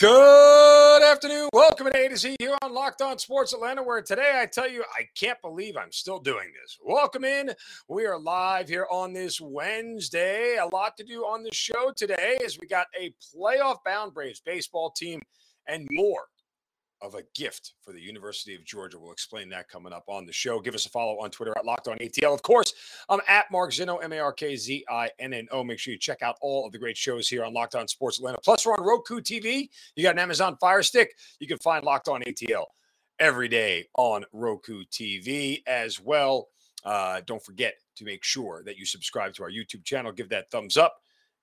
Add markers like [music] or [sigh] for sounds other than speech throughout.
Good afternoon. Welcome to A to Z here on Locked On Sports Atlanta, where today I tell you I can't believe I'm still doing this. Welcome in. We are live here on this Wednesday. A lot to do on the show today as we got a playoff bound Braves baseball team and more of a gift for the University of Georgia. We'll explain that coming up on the show. Give us a follow on Twitter at Locked On ATL. Of course, I'm at Mark Zinno, M A R K Z I N N O. Make sure you check out all of the great shows here on Locked On Sports Atlanta. Plus, we're on Roku TV. You got an Amazon Fire Stick. You can find Locked On ATL every day on Roku TV as well. Uh, don't forget to make sure that you subscribe to our YouTube channel, give that thumbs up,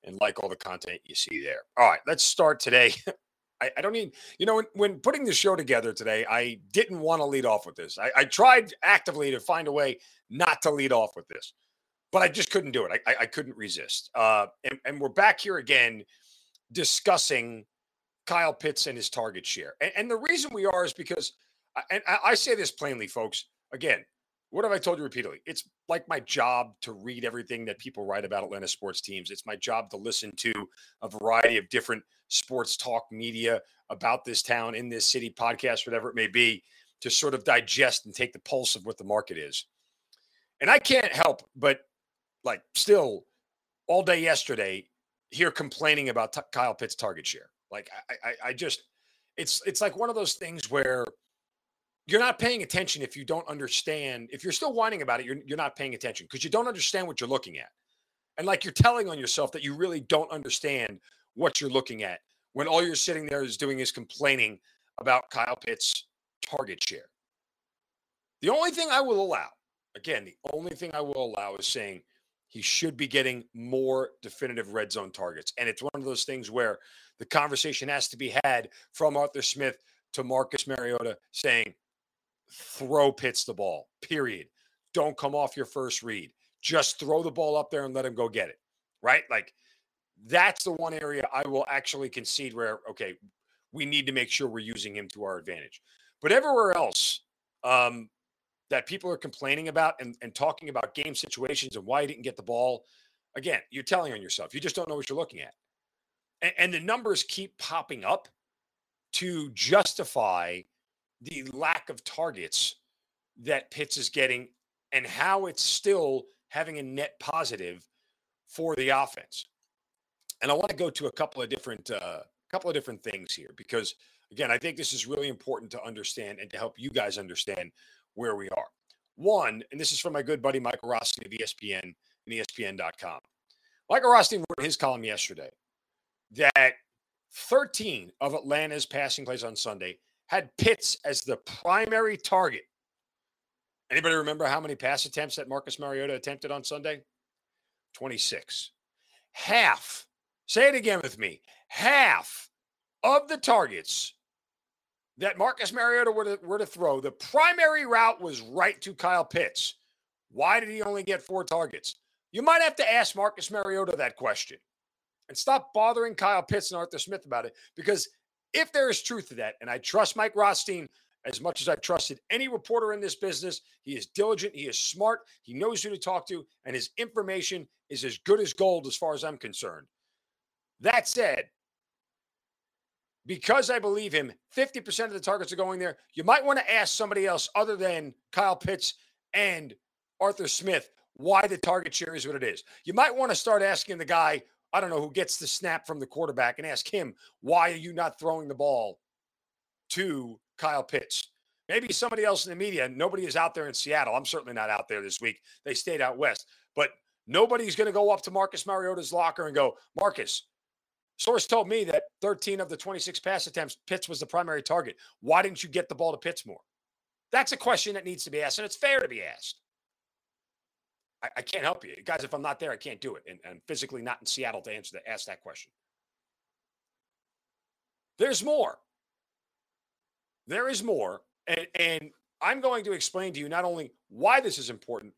and like all the content you see there. All right, let's start today [laughs] I, I don't need, you know, when, when, putting the show together today, I didn't want to lead off with this. I, I, tried actively to find a way not to lead off with this, but I just couldn't do it. I, I couldn't resist. Uh, and, and, we're back here again discussing Kyle Pitts and his target share. And, and the reason we are is because, and I say this plainly, folks, again, what have I told you repeatedly? It's like my job to read everything that people write about Atlanta sports teams. It's my job to listen to a variety of different sports talk media about this town, in this city, podcast, whatever it may be, to sort of digest and take the pulse of what the market is. And I can't help but, like, still all day yesterday, hear complaining about t- Kyle Pitts' target share. Like, I, I, I just, it's it's like one of those things where you're not paying attention if you don't understand. If you're still whining about it, you're, you're not paying attention because you don't understand what you're looking at. And like you're telling on yourself that you really don't understand what you're looking at when all you're sitting there is doing is complaining about Kyle Pitts' target share. The only thing I will allow, again, the only thing I will allow is saying he should be getting more definitive red zone targets. And it's one of those things where the conversation has to be had from Arthur Smith to Marcus Mariota saying, throw Pitts the ball, period. Don't come off your first read. Just throw the ball up there and let him go get it. Right? Like that's the one area I will actually concede where, okay, we need to make sure we're using him to our advantage. But everywhere else um, that people are complaining about and, and talking about game situations and why he didn't get the ball, again, you're telling on yourself. You just don't know what you're looking at. And, and the numbers keep popping up to justify the lack of targets that Pitts is getting and how it's still having a net positive for the offense. And I want to go to a couple of different uh, couple of different things here because again, I think this is really important to understand and to help you guys understand where we are. One, and this is from my good buddy Michael Rothstein of ESPN and ESPN.com. Michael Rothstein wrote in his column yesterday that 13 of Atlanta's passing plays on Sunday had Pitts as the primary target. Anybody remember how many pass attempts that Marcus Mariota attempted on Sunday? 26. Half, say it again with me, half of the targets that Marcus Mariota were to, were to throw, the primary route was right to Kyle Pitts. Why did he only get four targets? You might have to ask Marcus Mariota that question and stop bothering Kyle Pitts and Arthur Smith about it because if there is truth to that, and I trust Mike Rothstein as much as I've trusted any reporter in this business, he is diligent, he is smart, he knows who to talk to, and his information is as good as gold as far as I'm concerned. That said, because I believe him, 50% of the targets are going there. You might want to ask somebody else other than Kyle Pitts and Arthur Smith why the target share is what it is. You might want to start asking the guy I don't know, who gets the snap from the quarterback and ask him, why are you not throwing the ball to Kyle Pitts? Maybe somebody else in the media. Nobody is out there in Seattle. I'm certainly not out there this week. They stayed out west. But nobody's going to go up to Marcus Mariota's locker and go, Marcus, source told me that 13 of the 26 pass attempts, Pitts was the primary target. Why didn't you get the ball to Pitts more? That's a question that needs to be asked, and it's fair to be asked. I, I, can't help you. Guys, if I'm not there, I can't do it. And, physically not in Seattle to answer that, ask that question. there's more. There is more. And, and I'm going to explain to you not only why this is important,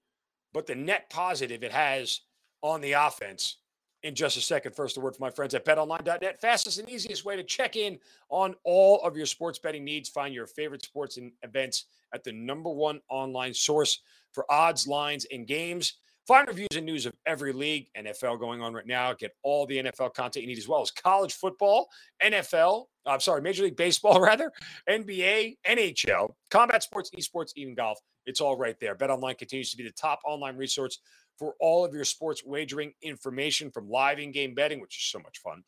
but the net positive it has on the offense in just a second. First, a word from my friends at betonline.net. Fastest and easiest way to check in on all of your sports betting needs. Find your favorite sports and events at the number one online source for odds, lines, and games. Find reviews and news of every league, NFL going on right now. Get all the NFL content you need, as well as college football, NFL, I'm sorry, Major League Baseball, [laughs] rather, NBA, NHL, combat sports, esports, even golf. It's all right there. BetOnline continues to be the top online resource for all of your sports wagering information from live in game betting, which is so much fun.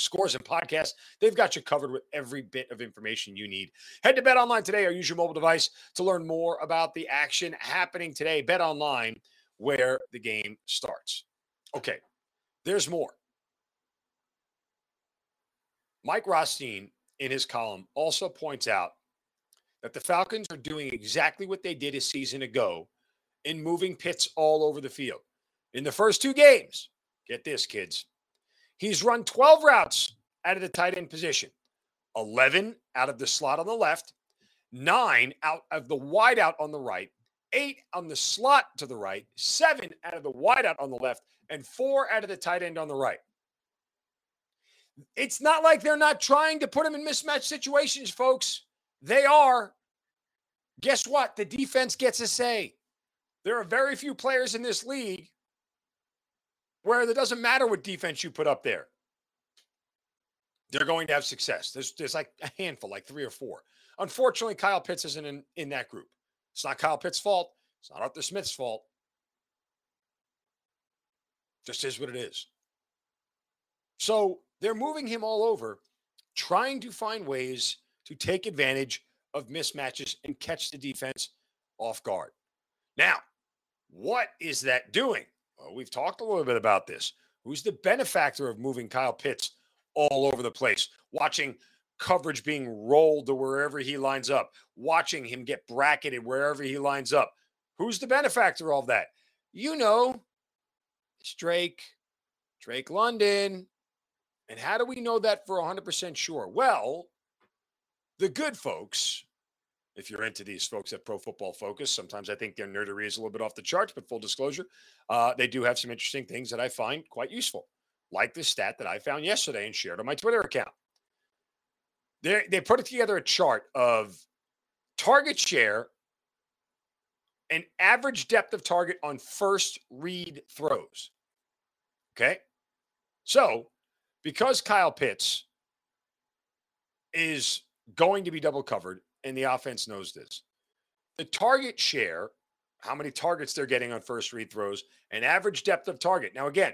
Scores and podcasts, they've got you covered with every bit of information you need. Head to Bet Online today or use your mobile device to learn more about the action happening today. Bet Online, where the game starts. Okay, there's more. Mike Rothstein, in his column, also points out that the Falcons are doing exactly what they did a season ago in moving Pitts all over the field. In the first two games, get this, kids, he's run 12 routes out of the tight end position, 11 out of the slot on the left, nine out of the wideout on the right, eight on the slot to the right, seven out of the wideout on the left, and four out of the tight end on the right. It's not like they're not trying to put him in mismatch situations, folks. They are. Guess what? The defense gets a say. There are very few players in this league where it doesn't matter what defense you put up there. They're going to have success. There's, there's like a handful, like three or four. Unfortunately, Kyle Pitts isn't in, in that group. It's not Kyle Pitts' fault. It's not Arthur Smith's fault. Just is what it is. So they're moving him all over, trying to find ways to take advantage of mismatches and catch the defense off guard. Now, what is that doing? Well, we've talked a little bit about this. Who's the benefactor of moving Kyle Pitts all over the place? Watching coverage being rolled to wherever he lines up, watching him get bracketed wherever he lines up. Who's the benefactor of that? You know, it's Drake, Drake London. And how do we know that for 100% sure? Well, the good folks if you're into these folks at Pro Football Focus. Sometimes I think their nerdery is a little bit off the charts, but full disclosure, uh, they do have some interesting things that I find quite useful, like the stat that I found yesterday and shared on my Twitter account. They they put together a chart of target share and average depth of target on first read throws. Okay, so because Kyle Pitts is going to be double covered and the offense knows this. The target share, how many targets they're getting on first read throws, and average depth of target. Now, again,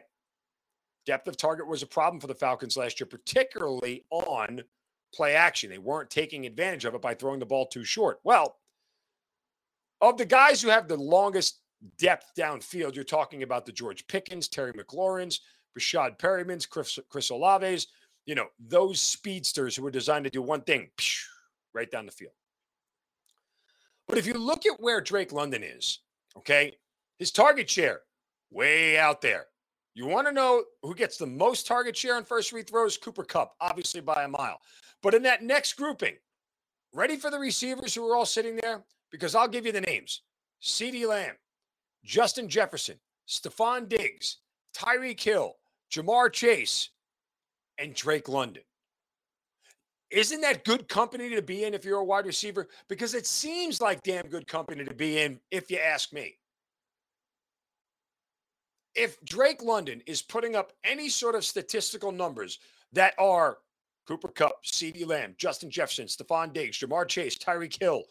depth of target was a problem for the Falcons last year, particularly on play action. They weren't taking advantage of it by throwing the ball too short. Well, of the guys who have the longest depth downfield, you're talking about the George Pickens, Terry McLaurin's, Breshad Perriman's, Chris, Chris Olave's, you know, those speedsters who were designed to do one thing right down the field. But if you look at where Drake London is, okay, his target share way out there. You want to know who gets the most target share on first read throws? Cooper Kupp, obviously by a mile. But in that next grouping, ready for the receivers who are all sitting there? Because I'll give you the names CeeDee Lamb, Justin Jefferson, Stefon Diggs, Tyreek Hill, Ja'Marr Chase, and Drake London. Isn't that good company to be in if you're a wide receiver? Because it seems like damn good company to be in, if you ask me. If Drake London is putting up any sort of statistical numbers that are Cooper Kupp, CeeDee Lamb, Justin Jefferson, Stefon Diggs, Ja'Marr Chase, Tyreek Hill,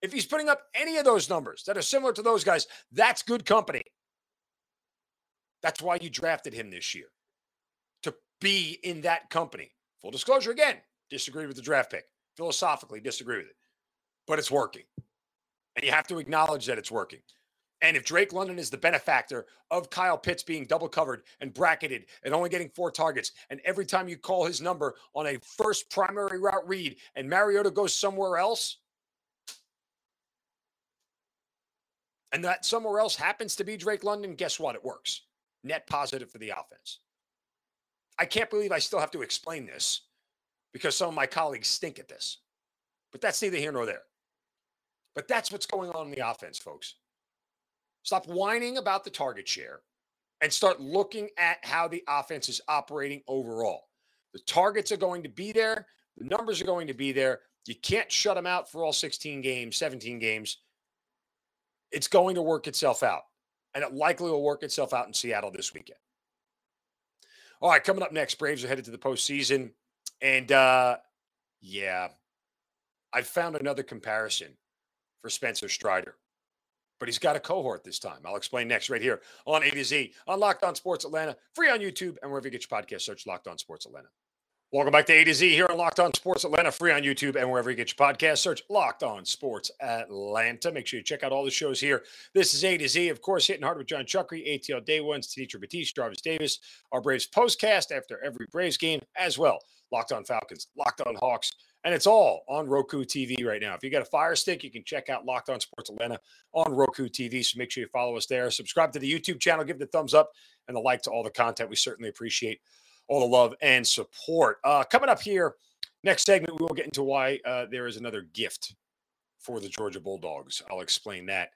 if he's putting up any of those numbers that are similar to those guys, that's good company. That's why you drafted him this year to be in that company. Full disclosure again, disagree with the draft pick. Philosophically, disagree with it. But it's working. And you have to acknowledge that it's working. And if Drake London is the benefactor of Kyle Pitts being double covered and bracketed and only getting four targets, and every time you call his number on a first primary route read and Mariota goes somewhere else, and that somewhere else happens to be Drake London, guess what? It works. Net positive for the offense. I can't believe I still have to explain this because some of my colleagues stink at this. But that's neither here nor there. But that's what's going on in the offense, folks. Stop whining about the target share and start looking at how the offense is operating overall. The targets are going to be there, the numbers are going to be there. You can't shut them out for all 16 games, 17 games. It's going to work itself out, and it likely will work itself out in Seattle this weekend. All right, coming up next, Braves are headed to the postseason. And uh, yeah, I found another comparison for Spencer Strider but he's got a cohort this time. I'll explain next right here on A to Z on Locked On Sports Atlanta, free on YouTube and wherever you get your podcast. Search Locked On Sports Atlanta. Welcome back to A to Z here on Locked On Sports Atlanta, free on YouTube and wherever you get your podcast. Search Locked On Sports Atlanta. Make sure you check out all the shows here. This is A to Z, of course, hitting hard with John Chuckery, ATL Day Ones, Tenitra Batiste, Jarvis Davis, our Braves postcast after every Braves game as well. Locked On Falcons, Locked On Hawks, and it's all on Roku TV right now. If you got a Fire Stick, you can check out Locked On Sports Atlanta on Roku TV. So make sure you follow us there. Subscribe to the YouTube channel, give the thumbs up and the like to all the content. We certainly appreciate all the love and support. Uh, coming up here, next segment, we will get into why uh, there is another gift for the Georgia Bulldogs. I'll explain that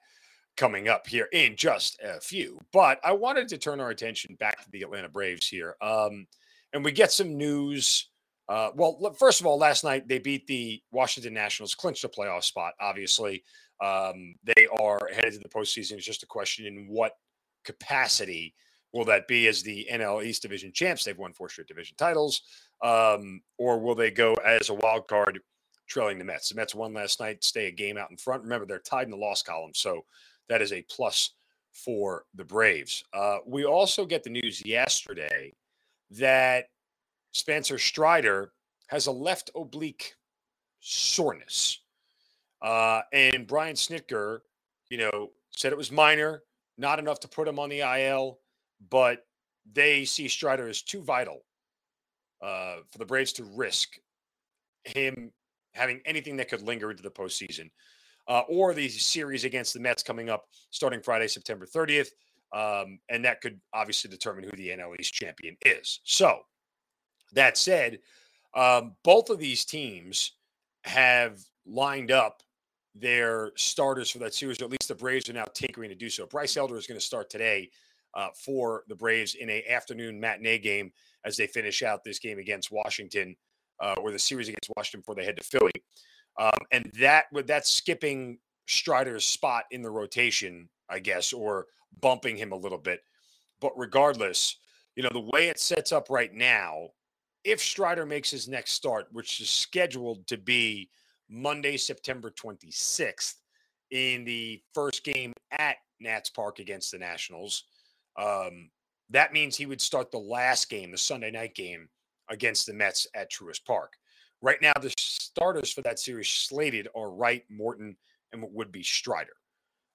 coming up here in just a few. But I wanted to turn our attention back to the Atlanta Braves here. Um, and we get some news uh, well, first of all, last night they beat the Washington Nationals, clinched a playoff spot. Obviously, um, they are headed to the postseason. It's just a question in what capacity will that be as the NL East Division champs? They've won four straight division titles, um, or will they go as a wild card, trailing the Mets? The Mets won last night, stay a game out in front. Remember, they're tied in the loss column, so that is a plus for the Braves. Uh, we also get the news yesterday that Spencer Strider has a left oblique soreness. Uh, and Brian Snitker, you know, said it was minor, not enough to put him on the IL, but they see Strider as too vital uh, for the Braves to risk him having anything that could linger into the postseason. Uh, or the series against the Mets coming up starting Friday, September 30th. Um, and that could obviously determine who the NL East champion is. So, that said, um, both of these teams have lined up their starters for that series, or at least the Braves are now tinkering to do so. Bryce Elder is going to start today uh, for the Braves in a afternoon matinee game as they finish out this game against Washington, uh, or the series against Washington before they head to Philly. Um, and that with that skipping Strider's spot in the rotation, I guess, or bumping him a little bit. But regardless, you know, the way it sets up right now, if Strider makes his next start, which is scheduled to be Monday, September 26th, in the first game at Nats Park against the Nationals, um, that means he would start the last game, the Sunday night game against the Mets at Truist Park. Right now, the starters for that series slated are Wright, Morton, and what would be Strider.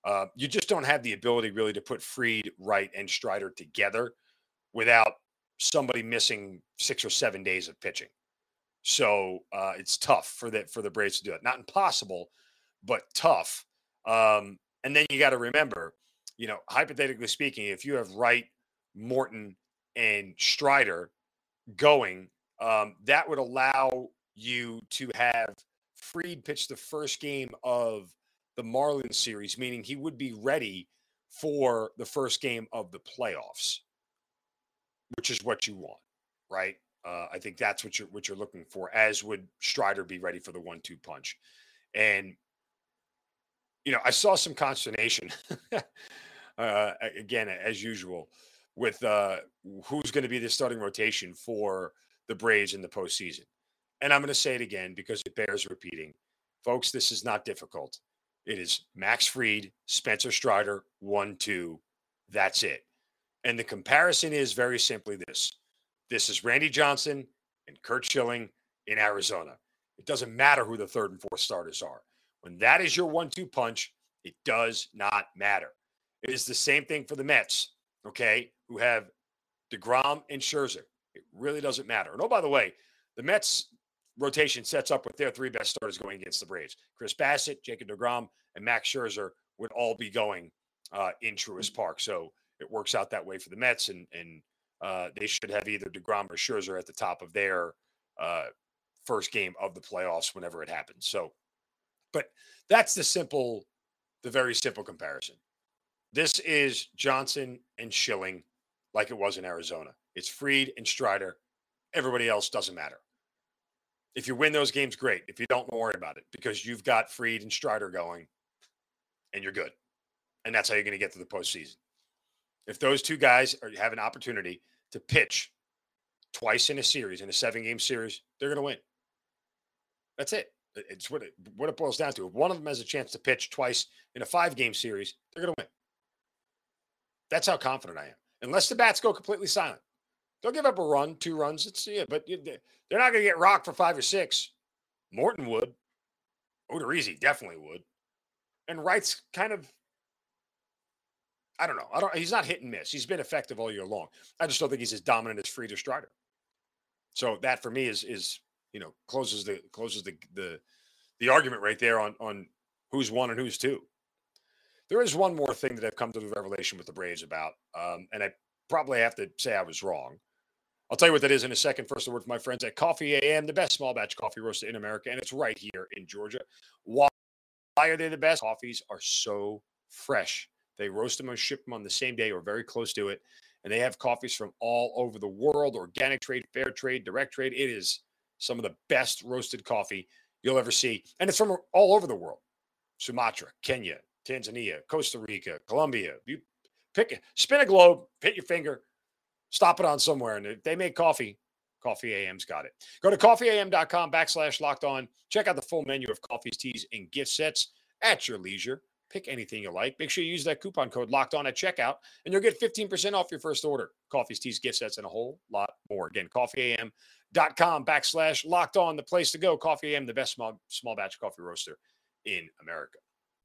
Uh, you just don't have the ability really to put Fried, Wright, and Strider together without somebody missing six or seven days of pitching. So uh, it's tough for the for the Braves to do it. Not impossible, but tough. Um, and then you got to remember, you know, hypothetically speaking, if you have Wright, Morton, and Strider going, um, that would allow you to have Fried pitch the first game of the Marlins series, meaning he would be ready for the first game of the playoffs which is what you want, right? Uh, I think that's what you're what you're looking for. As would Strider be ready for the one-two punch, and you know I saw some consternation [laughs] uh, again as usual with uh, who's going to be the starting rotation for the Braves in the postseason. And I'm going to say it again because it bears repeating, folks. This is not difficult. It is Max Fried, Spencer Strider, one two. That's it. And the comparison is very simply this this is Randy Johnson and Curt Schilling in Arizona. It doesn't matter who the third and fourth starters are. When that is your one two punch, it does not matter. It is the same thing for the Mets, okay, who have DeGrom and Scherzer. It really doesn't matter. And oh, by the way, the Mets rotation sets up with their three best starters going against the Braves. Chris Bassitt, Jacob DeGrom, and Max Scherzer would all be going uh, in Truist Park. So it works out that way for the Mets, and and uh, they should have either Degrom or Scherzer at the top of their uh, first game of the playoffs whenever it happens. So, but that's the simple, the very simple comparison. This is Johnson and Schilling like it was in Arizona. It's Fried and Strider. Everybody else doesn't matter. If you win those games, great. If you don't, don't worry about it because you've got Fried and Strider going and you're good. And that's how you're going to get to the postseason. If those two guys are, have an opportunity to pitch twice in a series, in a seven game series, they're going to win. That's it. It's what it, what it boils down to. If one of them has a chance to pitch twice in a five game series, they're going to win. That's how confident I am. Unless the bats go completely silent, they'll give up a run, two runs. It's yeah, but they're not going to get rocked for five or six. Morton would. Odorizzi definitely would. And Wright's kind of, I don't know. I don't. He's not hit and miss. He's been effective all year long. I just don't think he's as dominant as Fried or Strider. So that for me is is you know closes the closes the the the argument right there on on who's one and who's two. There is one more thing that I've come to the revelation with the Braves about, um, and I probably have to say I was wrong. I'll tell you what that is in a second. First, a word from my friends at Coffee AM, the best small batch coffee roaster in America, and it's right here in Georgia. Why are they the best? Coffees are so fresh. They roast them and ship them on the same day or very close to it. And they have coffees from all over the world organic trade, fair trade, direct trade. It is some of the best roasted coffee you'll ever see. And it's from all over the world Sumatra, Kenya, Tanzania, Costa Rica, Colombia. You pick spin a globe, hit your finger, stop it on somewhere, and they make coffee. Coffee AM's got it. Go to coffeeam.com backslash locked on. Check out the full menu of coffees, teas, and gift sets at your leisure. Pick anything you like. Make sure you use that coupon code locked on at checkout, and you'll get 15% off your first order. Coffees, teas, gift sets, and a whole lot more. Again, coffeeam.com backslash locked on, the place to go. Coffee AM, the best small, small batch coffee roaster in America.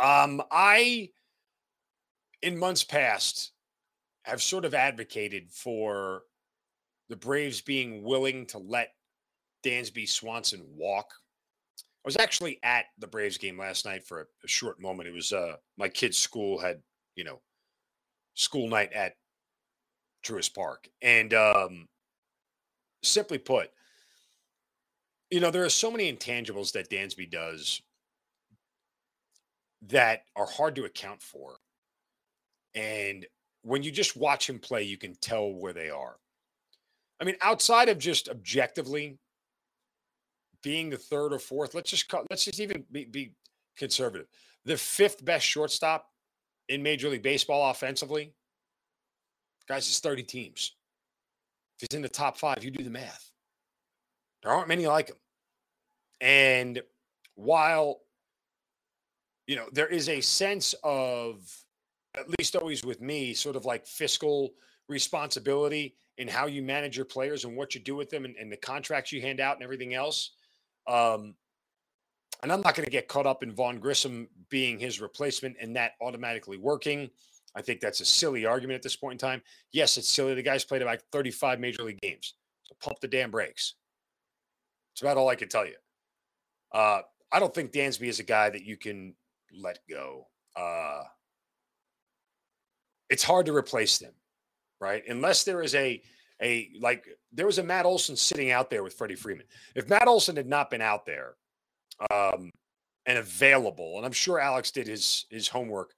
Um, I, in months past, have sort of advocated for the Braves being willing to let Dansby Swanson walk. I was actually at the Braves game last night for a, a short moment. It was uh, my kid's school had, you know, school night at Truist Park. And um, simply put, you know, there are so many intangibles that Dansby does that are hard to account for. And when you just watch him play, you can tell where they are. I mean, outside of just objectively being the third or fourth, let's just call, let's just even be, be conservative. The fifth best shortstop in Major League Baseball offensively, guys, is 30 teams. If he's in the top five, you do the math. There aren't many like him. And while you know, there is a sense of, at least always with me, sort of like fiscal responsibility in how you manage your players and what you do with them and, and the contracts you hand out and everything else. Um, and I'm not going to get caught up in Vaughn Grissom being his replacement and that automatically working. I think that's a silly argument at this point in time. Yes, it's silly. The guy's played about 35 major league games. So pump the damn brakes. It's about all I can tell you. Uh, I don't think Dansby is a guy that you can let go. Uh, it's hard to replace them, right? Unless there is a a like there was a Matt Olson sitting out there with Freddie Freeman. If Matt Olson had not been out there um, and available, and I'm sure Alex did his his homework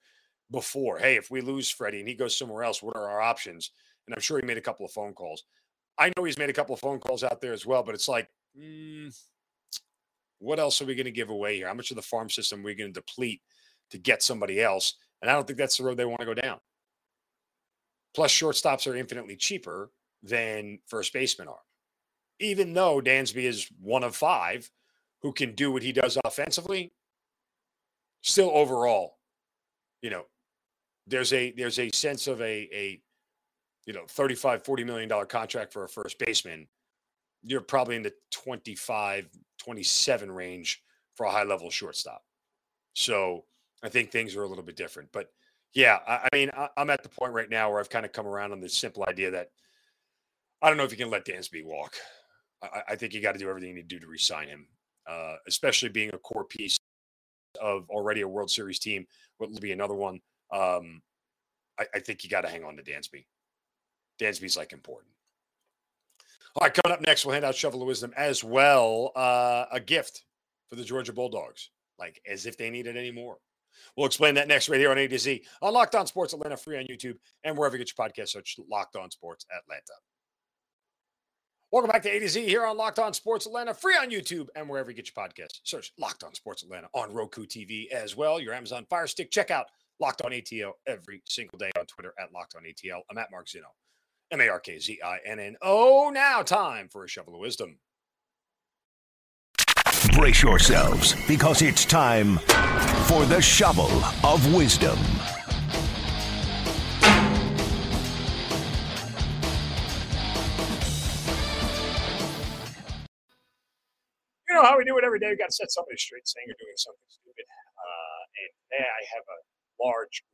before. Hey, if we lose Freddie and he goes somewhere else, what are our options? And I'm sure he made a couple of phone calls. I know he's made a couple of phone calls out there as well, but it's like, mm, what else are we going to give away here? How much of the farm system are we going to deplete to get somebody else? And I don't think that's the road they want to go down. Plus, shortstops are infinitely cheaper than first basemen are. Even though Dansby is one of five who can do what he does offensively, still overall, you know, there's a there's a sense of a a you know 35 40 million dollar contract for a first baseman you're probably in the 25, 27 range for a high level shortstop. So I think things are a little bit different. But yeah, I, I mean, I, am at the point right now where I've kind of come around on this simple idea that I don't know if you can let Dansby walk. I, I think you got to do everything you need to do to resign him, uh, especially being a core piece of already a World Series team. What will be another one? Um, I, I think you got to hang on to Dansby. Dansby's like important. All right, coming up next, we'll hand out Shovel of Wisdom as well. Uh, a gift for the Georgia Bulldogs, like as if they need it anymore. We'll explain that next right here on A to Z on Locked On Sports Atlanta, free on YouTube and wherever you get your podcast. Search Locked On Sports Atlanta. Welcome back to A to Z here on Locked On Sports Atlanta, free on YouTube and wherever you get your podcast. Search Locked On Sports Atlanta on Roku TV as well. Your Amazon Fire Stick. Check out Locked On ATL every single day on Twitter at Locked On ATL. I'm at Mark Zinno. M A R K Z I N N O. Now, time for a shovel of wisdom. Brace yourselves because it's time for the shovel of wisdom. You know how we do it every day. We got to set somebody straight saying you're doing something stupid. Uh, and today I have a large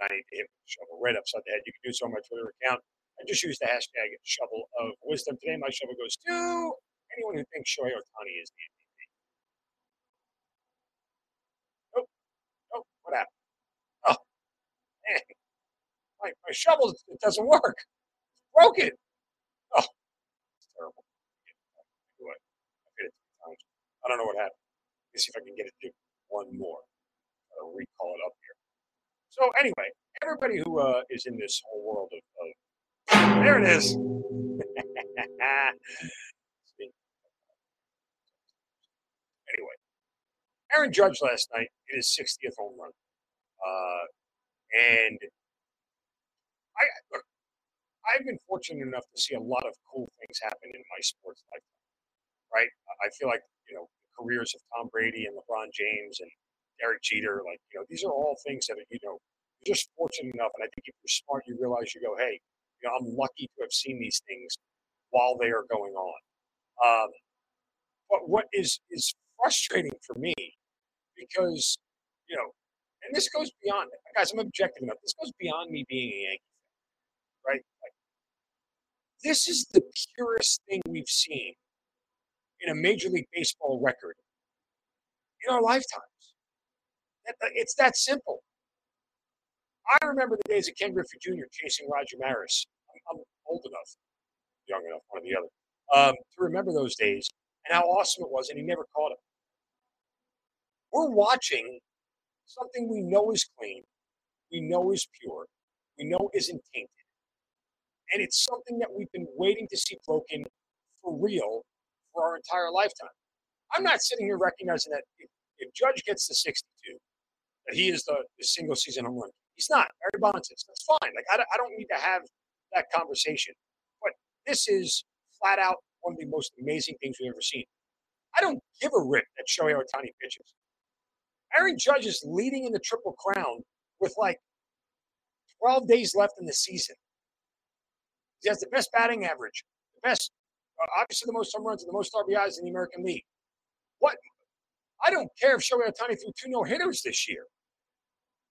I need to hit shovel right upside the head. You can do so on my Twitter account. I just use the hashtag shovel of wisdom. Today, my shovel goes to anyone who thinks Shohei Ohtani is the MVP. Oh, oh, what happened? Oh, man. My, my shovel it doesn't work. It's broken. Oh, it's terrible. I don't know what happened. Let me see if I can get it to one more. I'll recall it up. So anyway, everybody who uh, is in this whole world of, of there it is. [laughs] anyway, Aaron Judge last night hit his 60th home run, uh, and I look. I've been fortunate enough to see a lot of cool things happen in my sports life. Right, I feel like you know careers of Tom Brady and LeBron James and Derek Jeter. Like, you know, these are all things that, you know, you're just fortunate enough. And I think if you're smart, you realize you go, hey, you know, I'm lucky to have seen these things while they are going on. Um, but what is is frustrating for me because, you know, and this goes beyond guys. I'm objective enough. This goes beyond me being a Yankee fan, right? Like, this is the purest thing we've seen in a Major League Baseball record in our lifetime. It's that simple. I remember the days of Ken Griffey Jr. chasing Roger Maris. I'm, I'm old enough, young enough, one or the other, um, to remember those days and how awesome it was, and he never caught him. We're watching something we know is clean, we know is pure, we know isn't tainted. And it's something that we've been waiting to see broken for real for our entire lifetime. I'm not sitting here recognizing that if, if Judge gets to 62, he is the, the single season home run. He's not. Barry Bonds is. That's fine. Like I, I don't need to have that conversation. But this is flat out one of the most amazing things we've ever seen. I don't give a rip that Shohei Ohtani pitches. Aaron Judge is leading in the Triple Crown with like 12 days left in the season. He has the best batting average, the best, uh, obviously the most home runs and the most RBIs in the American League. What? I don't care if Shohei Ohtani threw two no hitters this year.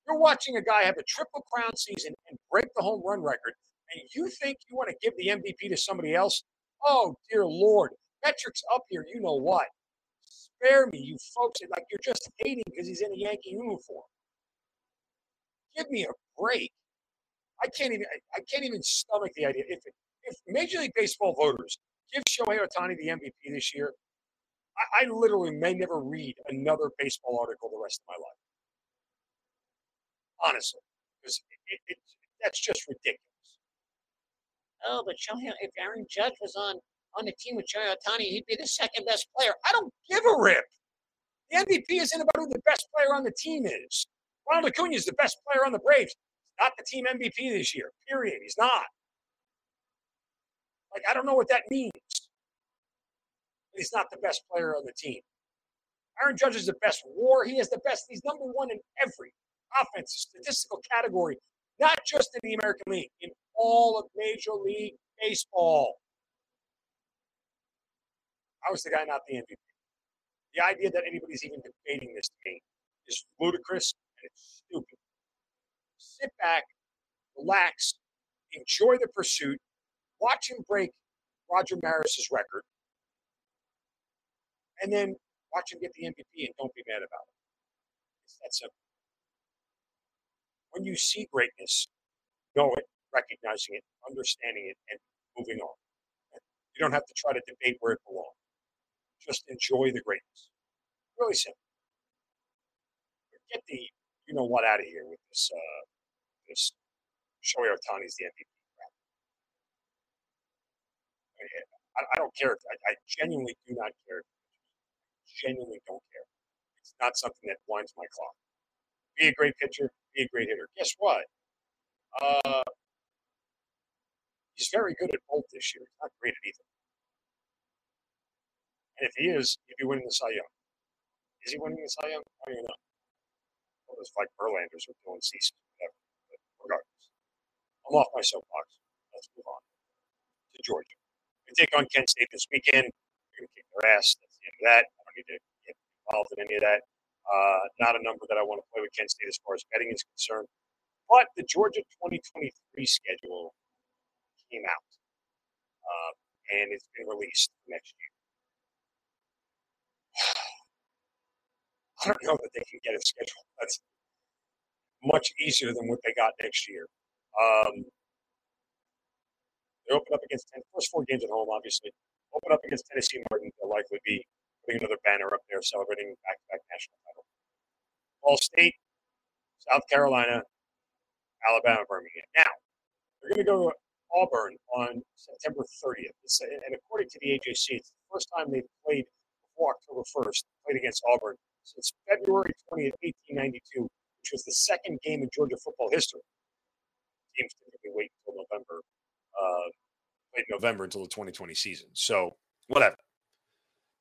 You're watching a guy have a triple crown season and break the home run record, and you think you want to give the MVP to somebody else? Oh, dear Lord. Metrics up here, you know what? Spare me, you folks. Like you're just hating because he's in a Yankee uniform. Give me a break. I can't even. I can't even stomach the idea. If if Major League Baseball voters give Shohei Ohtani the MVP this year, I, I literally may never read another baseball article the rest of my life honestly, because it, it, that's just ridiculous. Oh, but Shohei, if Aaron Judge was on on the team with Shohei Ohtani, he'd be the second best player. I don't give a rip. The MVP isn't about who the best player on the team is. Ronald Acuna is the best player on the Braves. Not the team MVP this year. Period. He's not. Like I don't know what that means. He's not the best player on the team. Aaron Judge is the best WAR. He has the best. He's number one in every offense statistical category, not just in the American League, in all of Major League Baseball. I was the guy, not the MVP. The idea that anybody's even debating this game is ludicrous and it's stupid. Sit back, relax, enjoy the pursuit, watch him break Roger Maris's record, and then watch him get the MVP and don't be mad about it. It's that simple. When you see greatness, know it, recognizing it, understanding it, and moving on. You don't have to try to debate where it belongs. Just enjoy the greatness. Really simple. Get the you know what out of here with this uh, this Shohei Ohtani's the MVP. I, I don't care. I, I genuinely do not care. Genuinely don't care. It's not something that winds my clock. Be a great pitcher, be a great hitter. Guess what? Uh, he's very good at both this year. He's not great at either. And if he is, he'd be winning the Cy Young. Is he winning the Cy Young? I don't even know. Well, those like Verlanders are doing seasons, whatever. But regardless, I'm off my soapbox. Let's move on to Georgia. We take on Kent State this weekend. We're going to kick their ass. That's the end of that. Need to get involved in any of that. Uh, not a number that I want to play with Kent State as far as betting is concerned. But the Georgia 2023 schedule came out, uh, and it's been released next year. [sighs] I don't know that they can get a schedule that's much easier than what they got next year. Um, they open up against 10, first four games at home, obviously. Open up against Tennessee Martin. They'll likely be putting another banner up there celebrating back-to-back national title. Ball State, South Carolina, Alabama, Birmingham. Now, they're going to go to Auburn on September 30th. It's, and according to the AJC, it's the first time they've played before October 1st, played against Auburn since February 20th, 1892, which was the second game in Georgia football history. Teams typically wait until November, uh, November until the 2020 season. So, whatever.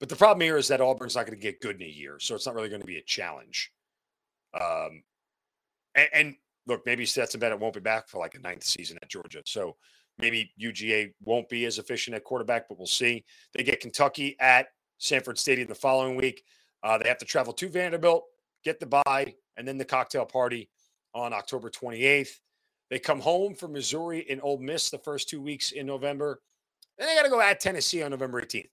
But the problem here is that Auburn's not going to get good in a year, so it's not really going to be a challenge. Um, and, and look, maybe Stetson Bennett won't be back for like a ninth season at Georgia. So maybe UGA won't be as efficient at quarterback, but we'll see. They get Kentucky at Sanford Stadium the following week. Uh, they have to travel to Vanderbilt, get the bye, and then the cocktail party on October 28th. They come home from Missouri and Ole Miss the first two weeks in November. Then they got to go at Tennessee on November 18th.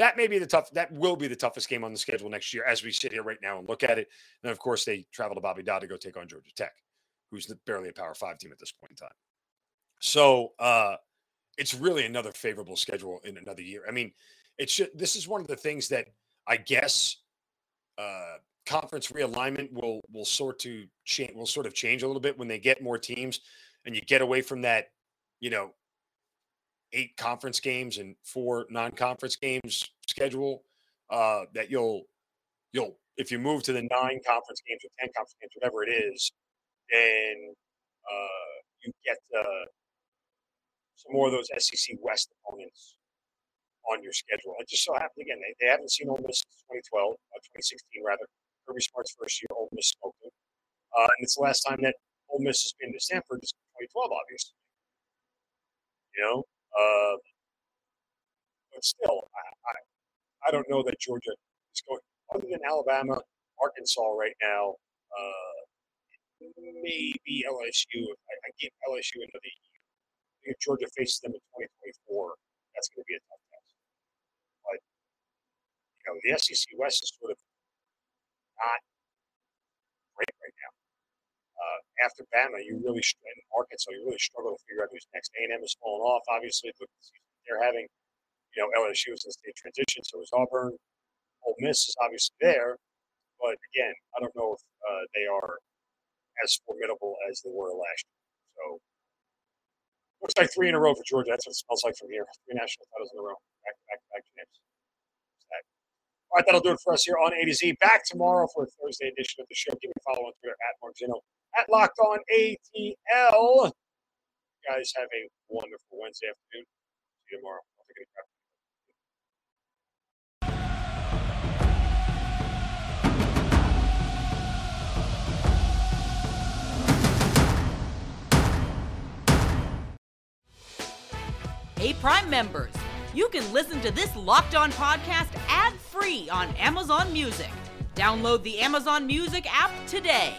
That may be the tough. That will be the toughest game on the schedule next year, as we sit here right now and look at it. And of course, they travel to Bobby Dodd to go take on Georgia Tech, who's barely a Power Five team at this point in time. So uh, it's really another favorable schedule in another year. I mean, it's just, this is one of the things that I guess uh, conference realignment will will sort to change will sort of change a little bit when they get more teams and you get away from that, you know, eight conference games and four non-conference games schedule. Uh, that you'll you'll if you move to the nine conference games or ten conference games, whatever it is, then uh, you get uh, some more of those SEC West opponents on your schedule. It just so happened again they, they haven't seen Ole Miss since 2012, uh, 2016 rather. Kirby Smart's first year, Ole Miss smoked uh, and it's the last time that Ole Miss has been to Sanford is 2012, obviously. You know, uh, but still, I, I, I don't know that Georgia is going other than Alabama, Arkansas right now. Uh, maybe LSU. I, I give LSU another year. If Georgia faces them in 2024, that's going to be a tough test. But you know, the SEC West is sort of not great right now. Uh, after Bama, you really and Arkansas, you really struggle to figure out who's next. A and M is falling off. Obviously, they're having, you know, LSU is in state transition, so is Auburn. Ole Miss is obviously there, but again, I don't know if uh, they are as formidable as they were last year. So looks like three in a row for Georgia. That's what it smells like from here. Three national titles in a row. Back to back to back champs. All right, that'll do it for us here on A to Z. Back tomorrow for a Thursday edition of the show. Give me a follow on Twitter at Mark Zinno at Locked On ATL. You guys have a wonderful Wednesday afternoon. See you tomorrow. Hey, Prime members, you can listen to this Locked On podcast ad free on Amazon Music. Download the Amazon Music app today.